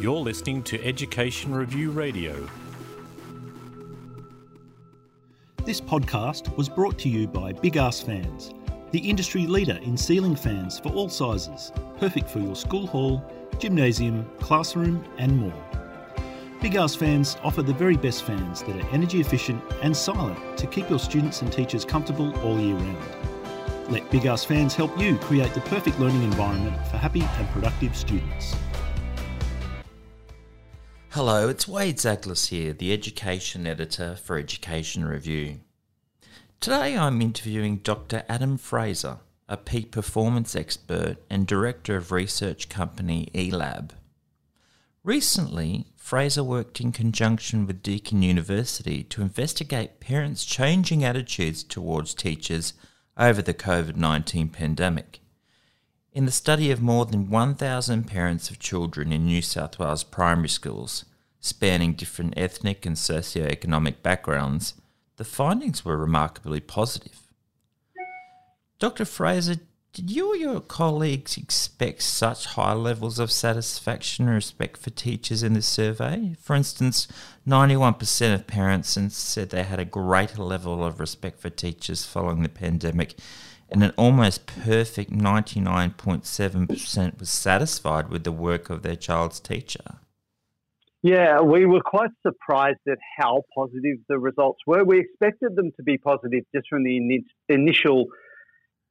You're listening to Education Review Radio. This podcast was brought to you by Big Ass Fans, the industry leader in ceiling fans for all sizes, perfect for your school hall, gymnasium, classroom, and more. Big Ass fans offer the very best fans that are energy efficient and silent to keep your students and teachers comfortable all year round. Let Big Ass fans help you create the perfect learning environment for happy and productive students. Hello, it's Wade Zaglas here, the Education Editor for Education Review. Today I'm interviewing Dr. Adam Fraser, a peak performance expert and director of research company E-LAB. Recently, Fraser worked in conjunction with Deakin University to investigate parents' changing attitudes towards teachers over the COVID 19 pandemic. In the study of more than 1,000 parents of children in New South Wales primary schools, spanning different ethnic and socio-economic backgrounds, the findings were remarkably positive. Dr. Fraser, did you or your colleagues expect such high levels of satisfaction and respect for teachers in this survey? For instance, 91% of parents said they had a greater level of respect for teachers following the pandemic and an almost perfect 99.7% was satisfied with the work of their child's teacher. Yeah, we were quite surprised at how positive the results were. We expected them to be positive just from the in- initial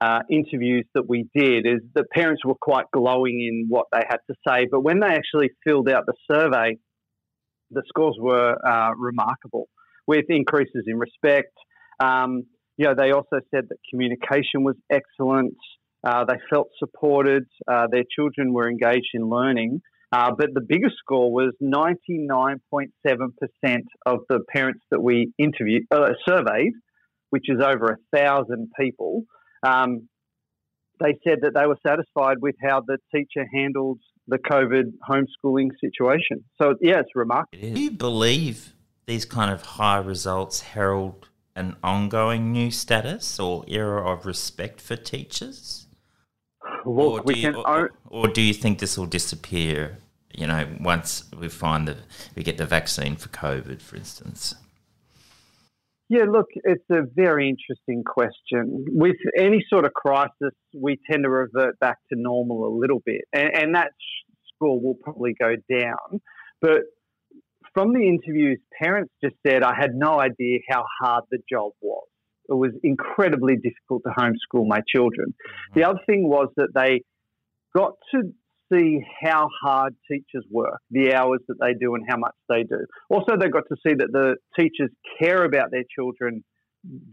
uh, interviews that we did. Is that parents were quite glowing in what they had to say, but when they actually filled out the survey, the scores were uh, remarkable with increases in respect. Um, you know, they also said that communication was excellent. Uh, they felt supported. Uh, their children were engaged in learning. Uh, but the biggest score was 99.7% of the parents that we interviewed, surveyed, which is over a thousand people. Um, they said that they were satisfied with how the teacher handled the COVID homeschooling situation. So, yeah, it's remarkable. Do you believe these kind of high results herald an ongoing new status or era of respect for teachers? Look, we you. Or, or, do you think this will disappear? You know, once we find that we get the vaccine for COVID, for instance. Yeah, look, it's a very interesting question. With any sort of crisis, we tend to revert back to normal a little bit, and, and that score will probably go down. But from the interviews, parents just said, I had no idea how hard the job was. It was incredibly difficult to homeschool my children. Mm-hmm. The other thing was that they got to see how hard teachers work, the hours that they do, and how much they do. Also, they got to see that the teachers care about their children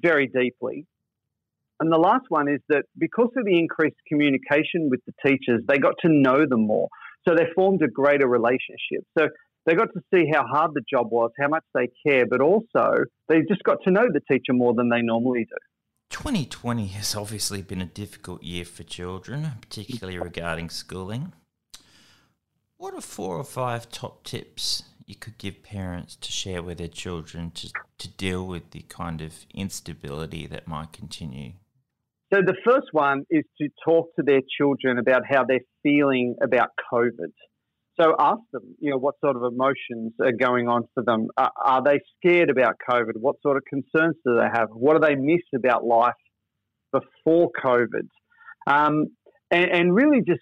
very deeply. And the last one is that because of the increased communication with the teachers, they got to know them more. So they formed a greater relationship. So they got to see how hard the job was, how much they care, but also they just got to know the teacher more than they normally do. 2020 has obviously been a difficult year for children, particularly regarding schooling. What are four or five top tips you could give parents to share with their children to, to deal with the kind of instability that might continue? So, the first one is to talk to their children about how they're feeling about COVID. So, ask them, you know, what sort of emotions are going on for them. Are, are they scared about COVID? What sort of concerns do they have? What do they miss about life before COVID? Um, and, and really just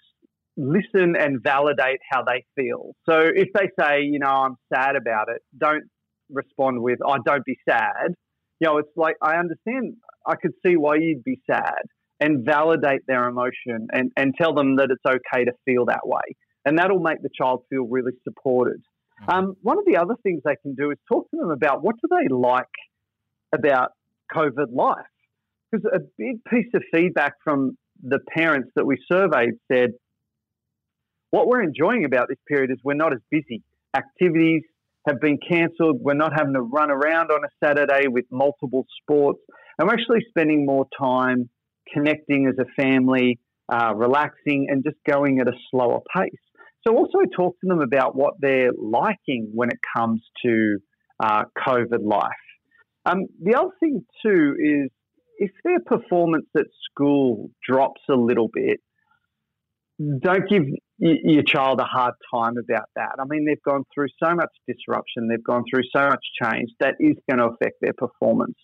listen and validate how they feel. So if they say, you know, I'm sad about it, don't respond with, oh, don't be sad. You know, it's like, I understand, I could see why you'd be sad and validate their emotion and, and tell them that it's okay to feel that way. And that'll make the child feel really supported. Mm-hmm. Um, one of the other things they can do is talk to them about what do they like about COVID life. Because a big piece of feedback from the parents that we surveyed said, what we're enjoying about this period is we're not as busy. Activities have been cancelled. We're not having to run around on a Saturday with multiple sports. And we're actually spending more time connecting as a family, uh, relaxing, and just going at a slower pace. So, also talk to them about what they're liking when it comes to uh, COVID life. Um, the other thing, too, is if their performance at school drops a little bit, don't give your child a hard time about that. I mean, they've gone through so much disruption, they've gone through so much change that is going to affect their performance.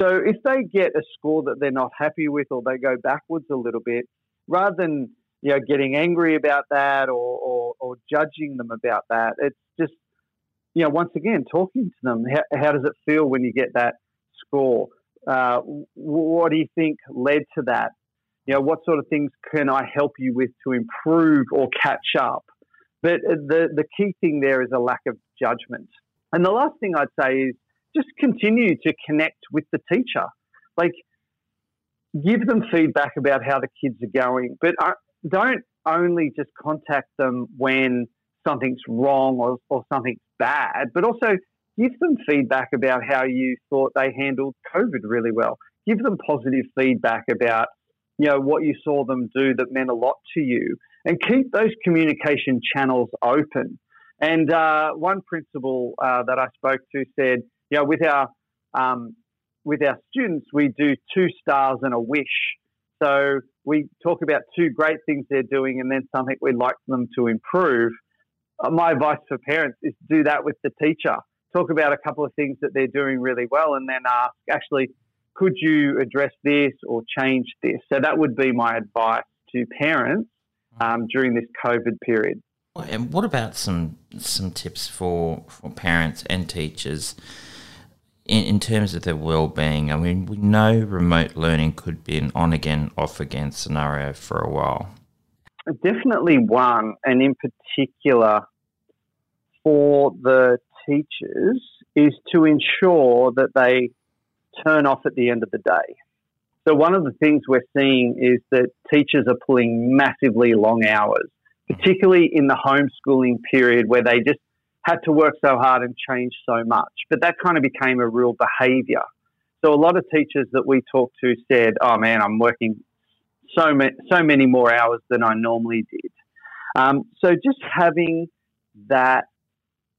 So if they get a score that they're not happy with or they go backwards a little bit, rather than you know getting angry about that or, or, or judging them about that, it's just you know once again talking to them. How, how does it feel when you get that score? Uh, what do you think led to that? You know, what sort of things can I help you with to improve or catch up? But the, the key thing there is a lack of judgment. And the last thing I'd say is just continue to connect with the teacher. Like, give them feedback about how the kids are going, but don't only just contact them when something's wrong or, or something's bad, but also give them feedback about how you thought they handled COVID really well. Give them positive feedback about you know what you saw them do that meant a lot to you, and keep those communication channels open. And uh, one principal uh, that I spoke to said, you know, with our um, with our students, we do two stars and a wish. So we talk about two great things they're doing, and then something we'd like them to improve. Uh, my advice for parents is do that with the teacher. Talk about a couple of things that they're doing really well, and then ask, actually, could you address this or change this? So that would be my advice to parents um, during this COVID period. And what about some some tips for, for parents and teachers in, in terms of their well-being? I mean, we know remote learning could be an on again, off again scenario for a while. Definitely one, and in particular for the teachers, is to ensure that they turn off at the end of the day. So, one of the things we're seeing is that teachers are pulling massively long hours, particularly in the homeschooling period where they just had to work so hard and change so much. But that kind of became a real behavior. So, a lot of teachers that we talked to said, Oh man, I'm working so, ma- so many more hours than I normally did. Um, so, just having that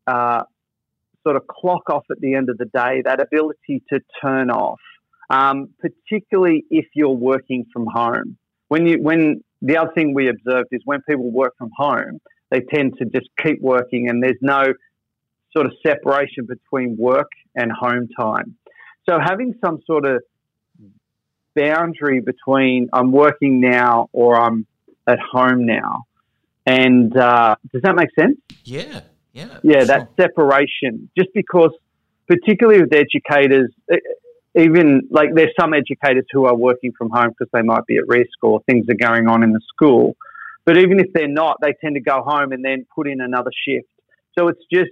uh, sort of clock off at the end of the day, that ability to turn off, um, particularly if you're working from home. When you when the other thing we observed is when people work from home, they tend to just keep working, and there's no sort of separation between work and home time. So having some sort of boundary between I'm working now or I'm at home now, and uh, does that make sense? Yeah, yeah. Yeah, sure. that separation. Just because, particularly with educators, even like there's some educators who are working from home because they might be at risk or things are going on in the school. But even if they're not, they tend to go home and then put in another shift. So it's just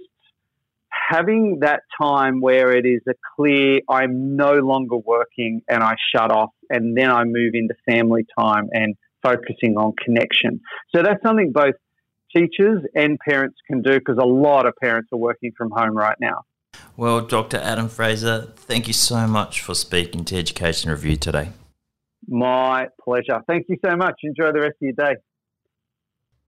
having that time where it is a clear, I'm no longer working and I shut off and then I move into family time and focusing on connection. So that's something both teachers and parents can do because a lot of parents are working from home right now. Well, Dr. Adam Fraser, thank you so much for speaking to Education Review today. My pleasure. Thank you so much. Enjoy the rest of your day.